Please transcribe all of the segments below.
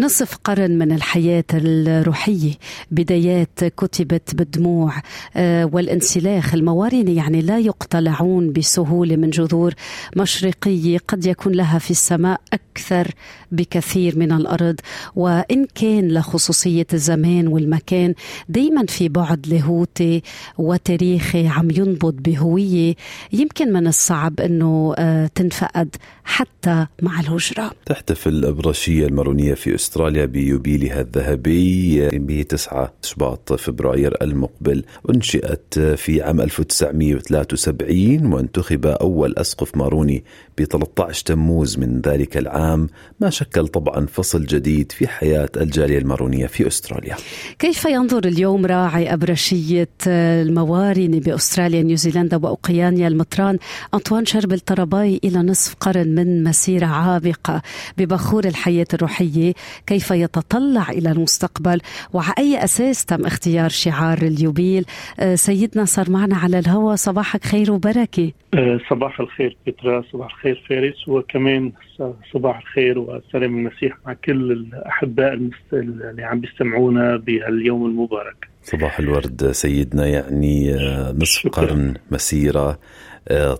نصف قرن من الحياة الروحية. بدايات كتبت بالدموع آه، والانسلاخ. الموارنة يعني لا يقتلعون بسهولة من جذور مشرقية. قد يكون لها في السماء أكثر بكثير من الأرض. وإن كان لخصوصية الزمان والمكان دايما في بعد لاهوتي وتاريخي عم ينبض بهوية. يمكن من الصعب أنه آه، تنفقد حتى مع الهجرة. تحتفل الأبرشية المارونية في أستراليا بيوبيلها الذهبي ب 9 شباط فبراير المقبل أنشئت في عام 1973 وانتخب أول أسقف ماروني ب 13 تموز من ذلك العام ما شكل طبعا فصل جديد في حياة الجالية المارونية في أستراليا. كيف ينظر اليوم راعي أبرشية الموارنة بأستراليا نيوزيلندا وأوقيانيا المطران؟ أنطوان شرب الطرباي إلى نصف قرن من مسيرة عابقة ببخور الحياة الروحية. كيف يتطلع إلى المستقبل وعلى أي أساس تم اختيار شعار اليوبيل. آه، سيدنا صار معنا على الهواء. صباحك خير وبركة. آه، صباح الخير بترا صباح الخير فارس وكمان صباح الخير والسلام المسيح مع كل الأحباء اللي عم بيستمعونا بهاليوم المبارك. صباح الورد سيدنا يعني آه، نصف قرن مسيرة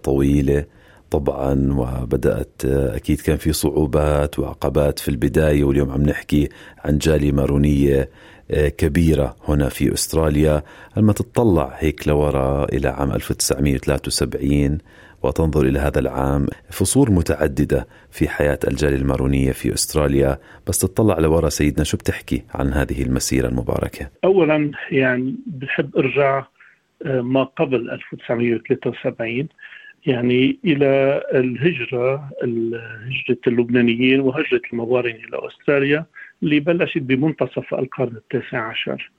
طويلة. طبعا وبدأت أكيد كان في صعوبات وعقبات في البداية واليوم عم نحكي عن جالية مارونية آه، كبيرة هنا في أستراليا لما تطلع هيك لورا إلى عام 1973 وتنظر إلى هذا العام فصول متعددة في حياة الجالية المارونية في أستراليا بس تطلع لورا سيدنا شو بتحكي عن هذه المسيرة المباركة؟ أولا يعني بحب أرجع آه، ما قبل 1973 يعني إلى الهجرة هجره اللبنانيين وهجرة الموارن إلى أستراليا اللي بلشت بمنتصف القرن التاسع عشر.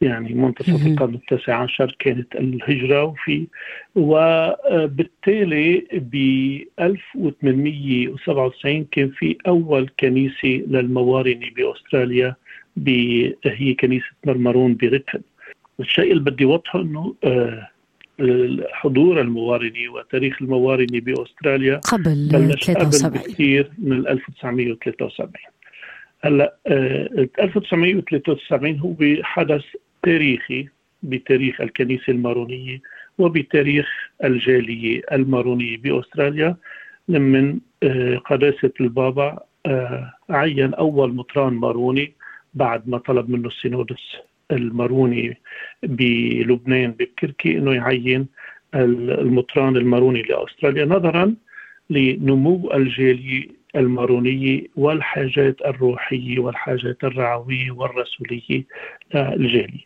يعني منتصف القرن التاسع عشر كانت الهجرة وفي وبالتالي ب 1897 كان في أول كنيسة للموارنة بأستراليا هي كنيسة مرمرون بريتن الشيء اللي بدي أوضحه إنه آه، حضور الموارني وتاريخ الموارني بأستراليا قبل بلش قبل بكثير من 1973 هلا 1973 آه، هو حدث تاريخي بتاريخ الكنيسة المارونية وبتاريخ الجالية المارونية بأستراليا لمن آه، قداسة البابا آه، عين أول مطران ماروني بعد ما طلب منه السينودس. الماروني بلبنان بكركي إنه يعين المطران الماروني لأستراليا نظرا لنمو الجالية المارونية والحاجات الروحية والحاجات الرعوية والرسولية للجالية.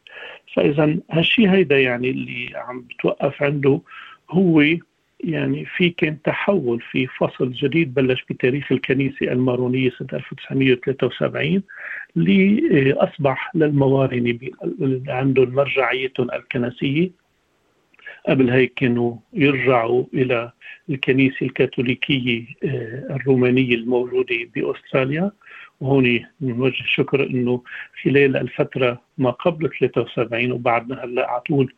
فاذا هالشيء هيدا يعني اللي عم بتوقف عنده هو يعني في كان تحول في فصل جديد بلش بتاريخ الكنيسة المارونية سنة 1973 اللي أصبح للموارنة عندهم مرجعيتهم الكنسية. قبل هيك كانوا يرجعوا إلى الكنيسة الكاثوليكية آه، الرومانية الموجودة بأستراليا. وهون بنوجه شكر إنه خلال الفترة ما قبل 73 وبعدنا هلأ على طول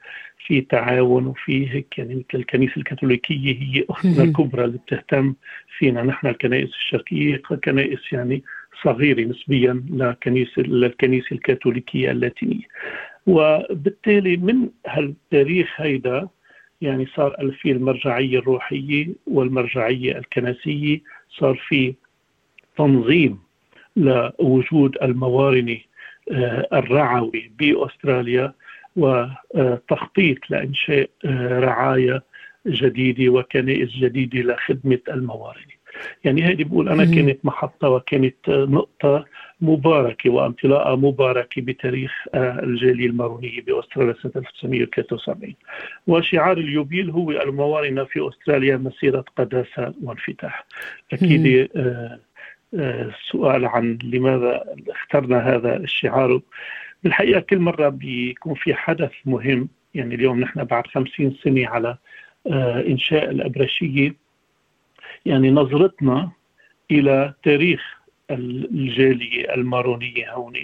في تعاون وفي هيك يعني مثل الكنيسة الكاثوليكية هي اختنا الكبرى اللي بتهتم فينا. نحن الكنائس الشرقية كنائس يعني صغيرة نسبيا لكنيسه للكنيسة الكاثوليكية اللاتينية. وبالتالي من هالتاريخ هيدا يعني صار في المرجعية الروحية والمرجعية الكنسية صار في تنظيم لوجود الموارنة آه، الرعوي بأستراليا. وتخطيط لإنشاء آه، رعاية جديدة وكنائس جديدة لخدمة الموارنه. يعني هذه بقول أنا كانت محطة وكانت نقطة مباركة وانطلاقه مباركة بتاريخ آه، الجالية المارونية بأستراليا سنة 1973 وشعار اليوبيل هو الموارنه في أستراليا مسيرة قداسة وانفتاح. أكيد سؤال عن لماذا اخترنا هذا الشعار. بالحقيقة كل مرة بيكون في حدث مهم يعني اليوم نحن بعد خمسين سنة على آه، إنشاء الأبرشية يعني نظرتنا إلى تاريخ الجالية المارونية هون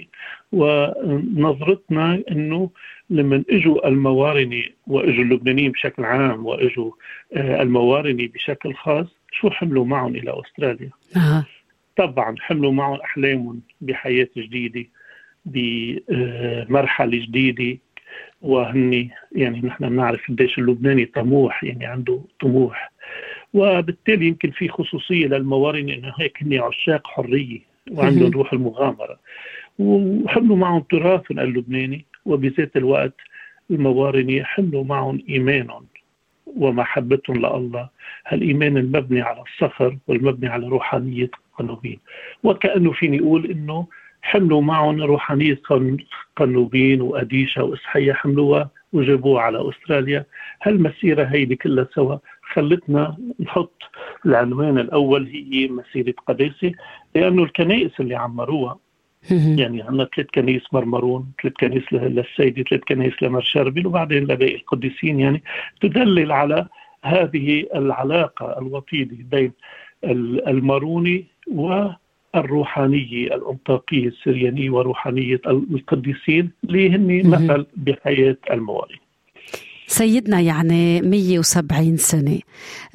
ونظرتنا إنه لما إجوا الموارني وإجوا اللبنانيين بشكل عام وإجوا آه، الموارني بشكل خاص شو حملوا معهم إلى أستراليا؟ آه. طبعا حملوا معهم أحلامهم بحياة جديدة بمرحلة جديدة وهن يعني نحن بنعرف قديش اللبناني طموح يعني عنده طموح. وبالتالي يمكن في خصوصية للموارنه إنه هيك هن عشاق حرية وعندهم روح المغامرة. وحملوا معهم تراثهم اللبناني وبذات الوقت الموارنه حملوا معهم إيمانهم ومحبتهم لله. هالإيمان المبني على الصخر والمبني على روحانية قنوبين وكأنه فيني أقول إنه حملوا معهم روحانية قنوبين وأديشة واسحيه حملوها وجابوها على أستراليا. هالمسيرة هيدي كلها سوا. خلتنا نحط العنوان الأول هي مسيرة قداسه لأنه الكنائس اللي عمروها. يعني عندنا ثلاث كنائس مرمرون ثلاث كنائس للسيدي ثلاث كنائس لمر شربل وبعدين لباقي القديسين. يعني تدلل على هذه العلاقة الوطيدة بين الماروني والروحانيه الأنطاقية السريانية وروحانية القديسين اللي هن مثل بحياة الموالي سيدنا يعني 170 سنة.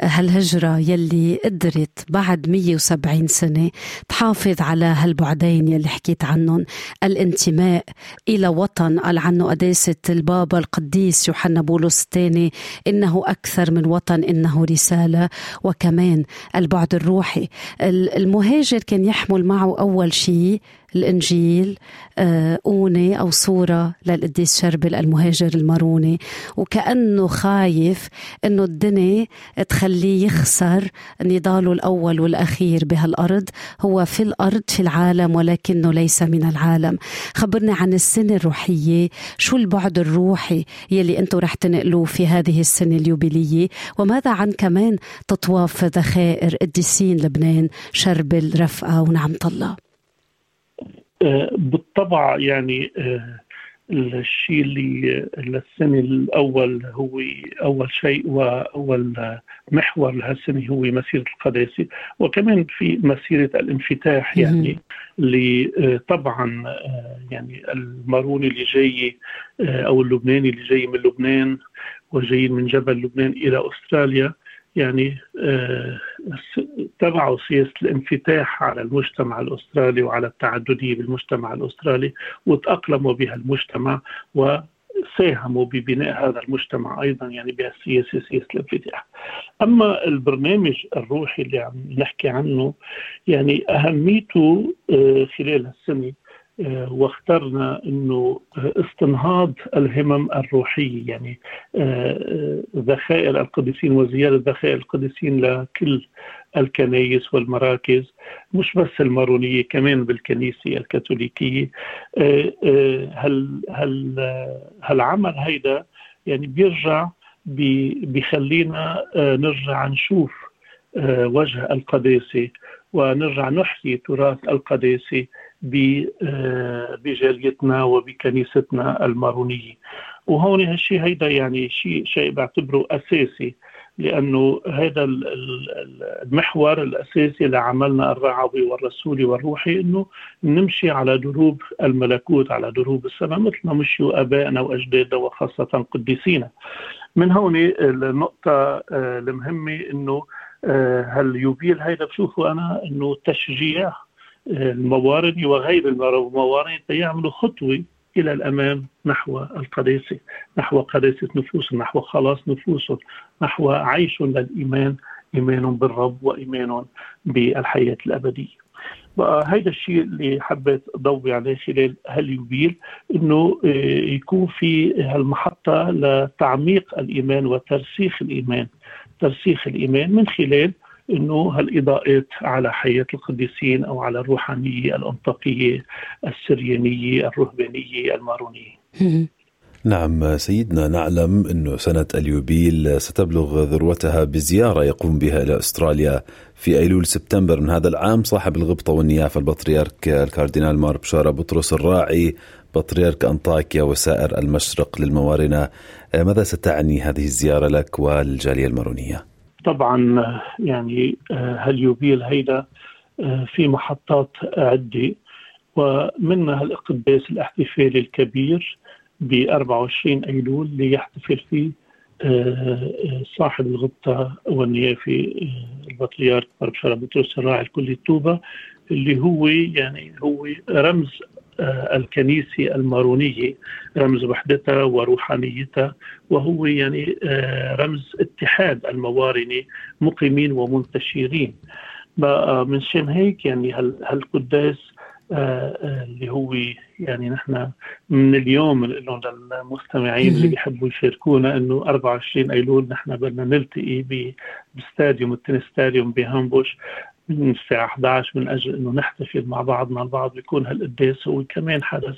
هالهجرة يلي قدرت بعد 170 سنة تحافظ على هالبعدين يلي حكيت عنهم. الانتماء إلى وطن قال عنه قداسة البابا القديس يوحنا بولس الثاني إنه أكثر من وطن إنه رسالة. وكمان البعد الروحي. المهاجر كان يحمل معه أول شيء الإنجيل آه، أونة أو صورة للقديس شربل المهاجر الماروني. وكأنه خايف أنه الدنيا تخليه يخسر نضاله الأول والأخير بهالأرض. هو في الأرض في العالم ولكنه ليس من العالم. خبرني عن السنة الروحية. شو البعد الروحي يلي أنتم رح تنقلوه في هذه السنة اليوبيلية؟ وماذا عن كمان تطواف ذخائر قديسين لبنان شربل رفقة ونعمة الله؟ بالطبع يعني آه، الشيء اللي للسنة الأول هو أول شيء وأول محور لهالسنة هو مسيرة القداسة وكمان في مسيرة الانفتاح يعني اللي آه، طبعا آه، يعني الماروني اللي جاي أو اللبناني اللي جاي من لبنان وجاي من جبل لبنان إلى أستراليا يعني اتبعوا آه، سياسة الانفتاح على المجتمع الأسترالي وعلى التعددية بالمجتمع الأسترالي وتأقلموا بها المجتمع وساهموا ببناء هذا المجتمع أيضا يعني بهالسياسة سياسة الانفتاح. أما البرنامج الروحي اللي عم نحكي عنه يعني أهميته آه، خلال السنة آه، واخترنا إنه استنهاض الهمم الروحية يعني آه، آه، ذخائر القديسين وزيادة ذخائر القديسين لكل الكنائس والمراكز مش بس المارونية كمان بالكنيسة الكاثوليكية. هل هل هالعمل هيدا يعني بيرجع بيخلينا نرجع نشوف وجه القداسة ونرجع نحيي تراث القداسة. آه، بجاليتنا وبكنيستنا المارونية وهون هالشيء هيدا يعني شيء شيء بعتبره أساسي لأنه هذا المحور الأساسي لعملنا الرعوي والرسولي والروحي إنه نمشي على دروب الملكوت على دروب السماء مثل ما مشيوا آبائنا وأجدادنا وخاصة قديسينا. من هون النقطة آه، المهمة إنه آه، هاليوبيل هيدا بشوفه أنا إنه تشجيع الموارد وغير الموارد يعملوا خطوة إلى الأمام نحو القداسة نحو قداسة نفوسهم نحو خلاص نفوسهم نحو عيش للإيمان إيمان بالرب وإيمان بالحياة الأبدية. هيدا الشيء اللي حبيت ضوي عليه خلال هاليوبيل إنه آه، يكون في هالمحطة لتعميق الإيمان وترسيخ الإيمان. ترسيخ الإيمان من خلال إنه هالإضاءات على حياة القديسين أو على الروحانية الأنطاقية السريانية الرهبانية المارونية. نعم سيدنا نعلم أن سنة اليوبيل ستبلغ ذروتها بزيارة يقوم بها إلى أستراليا في أيلول سبتمبر من هذا العام صاحب الغبطة والنيافة البطريرك الكاردينال مار بشارة بطرس الراعي بطريرك أنطاكيا وسائر المشرق للموارنة ماذا ستعني هذه الزيارة لك والجالية المارونية؟ طبعا يعني هاليوبيل هيدا في محطات عدة ومنها القداس الاحتفالي الكبير ب 24 أيلول اللي يحتفل فيه صاحب الغبطة والنيافي البطريرك بربشارة بطرس الراعي الكلي التوبة اللي هو يعني هو رمز آه، الكنيسة المارونية رمز وحدتها وروحانيتها وهو يعني آه، رمز اتحاد الموارنة مقيمين ومنتشرين. من شان هيك يعني هالقداس آه، اللي هو يعني نحن من اليوم لهم للمستمعين اللي بيحبوا يشاركونا إنه 24 أيلول نحن بدنا نلتقي باستاديوم التنس ستاديوم بهامبوش. من الساعة 11 من أجل أنه نحتفل مع بعضنا البعض بيكون هالقداس هو كمان حدث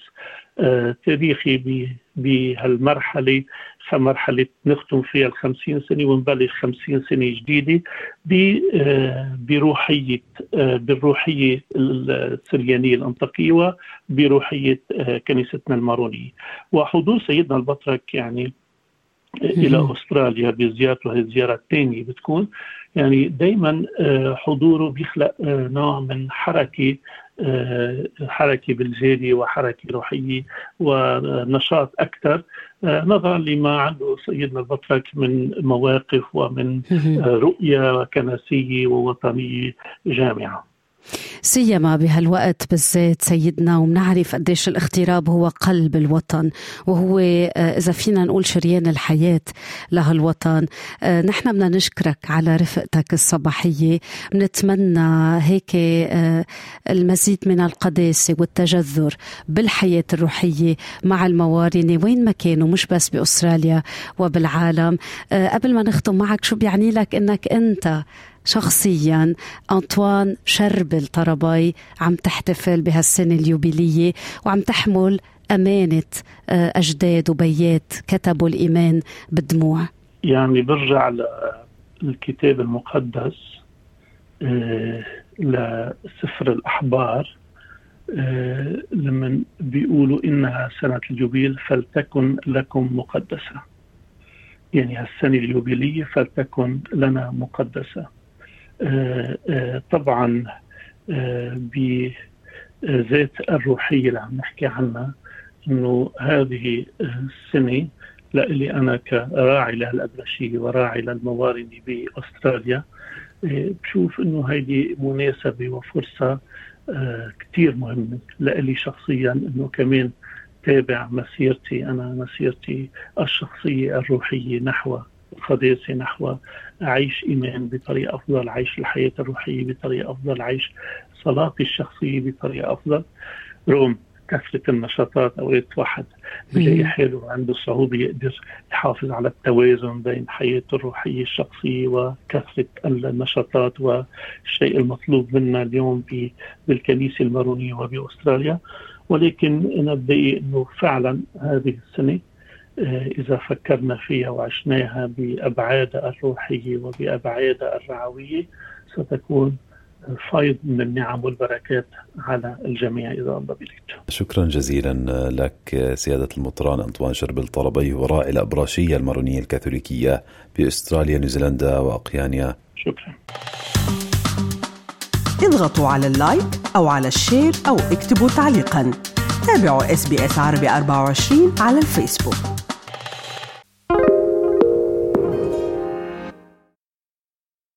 آه تاريخي بهالمرحلة مرحلة نختم فيها الخمسين سنة ونبلش خمسين سنة جديدة آه بروحية آه بالروحية السريانية الأنطاكية وبروحية آه كنيستنا المارونية. وحضور سيدنا البطرك يعني إلى أستراليا بزيارته هي الزيارة الثانية بتكون يعني دائما آه، حضوره بيخلق آه، نوع من حركة آه، حركة بالجاليه وحركة روحية ونشاط أكثر نظرا لما عنده سيدنا البطرك من مواقف ومن رؤية كنسية ووطنية جامعة. سيما بهالوقت بالذات سيدنا ومنعرف قديش الاغتراب هو قلب الوطن وهو آه، إذا فينا نقول شريان الحياة لهالوطن. آه، نحن بدنا نشكرك على رفقتك الصباحية. بنتمنى هيك آه، المزيد من القداسة والتجذر بالحياة الروحية مع الموارنة وين ما كانوا مش بس بأستراليا وبالعالم. قبل ما نختم معك شو بيعني لك إنك أنت شخصيا أنطوان شربل طرباي عم تحتفل بهالسنة اليوبيلية وعم تحمل أمانة آه، أجداد وبيات كتبوا الإيمان بالدموع. يعني برجع للكتاب المقدس آه، لسفر الأحبار آه، لما بيقولوا إنها سنة اليوبيل فلتكن لكم مقدسة. يعني هالسنة اليوبيلية فلتكن لنا مقدسة. طبعا آه، بذات الروحية اللي عم نحكي عنها إنه هذه السنة لإلي أنا كراعي لهالأبرشية وراعي للموارد بأستراليا. بشوف إنه هيدي مناسبة وفرصة كثير مهمة لإلي شخصيا إنه كمان تابع مسيرتي أنا مسيرتي الشخصية الروحية نحو القداسه نحو أعيش إيمان بطريقة أفضل أعيش الحياة الروحية بطريقة أفضل أعيش صلاتي الشخصية بطريقة أفضل. رغم كثرة النشاطات أوقات واحد بلاقي حاله عنده صعوبة يقدر يحافظ على التوازن بين حياته الروحية الشخصية وكثرة النشاطات والشيء المطلوب منا اليوم بالكنيسة المارونية وبأستراليا. ولكن أنا بدي أنه فعلا هذه السنة إذا فكرنا فيها وعشناها بأبعادها الروحية وبأبعادها الرعوية ستكون فيض من النعم والبركات على الجميع إذا الله بريد شكرا جزيلا لك سيادة المطران أنطوان شربل طلبي وراعي الأبراشية المارونية الكاثوليكية بأستراليا نيوزيلندا وأقيانيا. شكرا. اضغطوا على ال like أو على ال share أو اكتبوا تعليقا. تابعوا SBS عربي 24 على الفيسبوك.